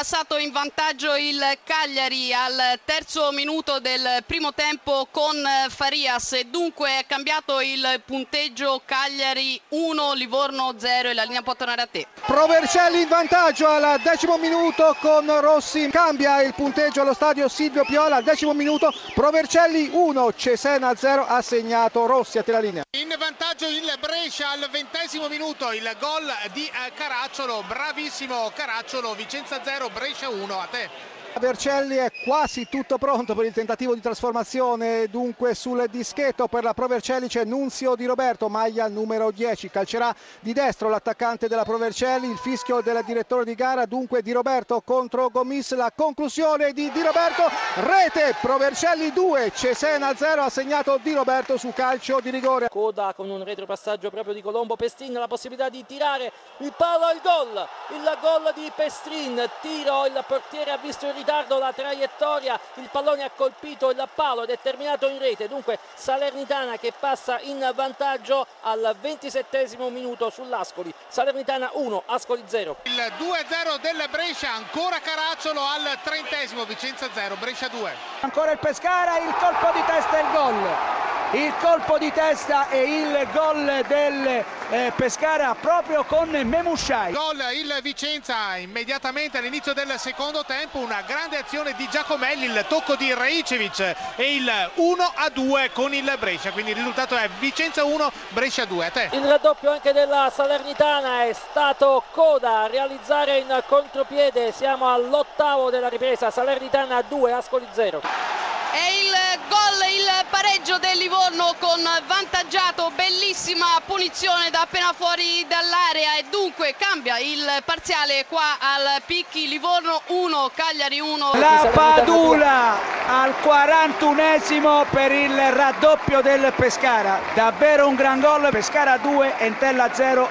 passato in vantaggio il Cagliari al terzo minuto del primo tempo con Farias e dunque è cambiato il punteggio Cagliari 1, Livorno 0 e la linea può tornare a te. Provercelli in vantaggio al decimo minuto con Rossi, cambia il punteggio allo stadio Silvio Piola al decimo minuto, Provercelli 1, Cesena 0 ha segnato Rossi a te la linea. In vantaggio il Brescia al ventesimo minuto, il gol di eh, Caracciolo, bravissimo Caracciolo, Vicenza 0, Brescia 1, a te. Vercelli è quasi tutto pronto per il tentativo di trasformazione. Dunque sul dischetto per la Provercelli c'è Nunzio Di Roberto maglia numero 10 calcerà di destro l'attaccante della Provercelli il fischio del direttore di gara. Dunque Di Roberto contro Gomis la conclusione di Di Roberto rete Provercelli 2 Cesena 0 ha segnato Di Roberto su calcio di rigore. Coda con un retropassaggio proprio di Colombo Pestrin la possibilità di tirare il palo al gol il gol di Pestrin tiro il portiere ha visto il ritardo la traiettoria, il pallone ha colpito il palo ed è terminato in rete, dunque Salernitana che passa in vantaggio al 27 minuto sull'Ascoli, Salernitana 1, Ascoli 0. Il 2-0 del Brescia, ancora Caracciolo al 30 Vicenza 0, Brescia 2. Ancora il Pescara, il colpo di testa e il gol il colpo di testa e il gol del eh, Pescara proprio con Memushai. Gol il Vicenza immediatamente all'inizio del secondo tempo, una grande azione di Giacomelli, il tocco di Reicevic e il 1 a 2 con il Brescia, quindi il risultato è Vicenza 1, Brescia 2. A te. Il raddoppio anche della Salernitana è stato Coda a realizzare in contropiede, siamo all'ottavo della ripresa, Salernitana 2, Ascoli 0. È il gol, il pareggio del Livorno con vantaggiato, bellissima punizione da appena fuori dall'area e dunque cambia il parziale qua al Picchi, Livorno 1, Cagliari 1. La Padula al 41esimo per il raddoppio del Pescara, davvero un gran gol, Pescara 2, Entella 0,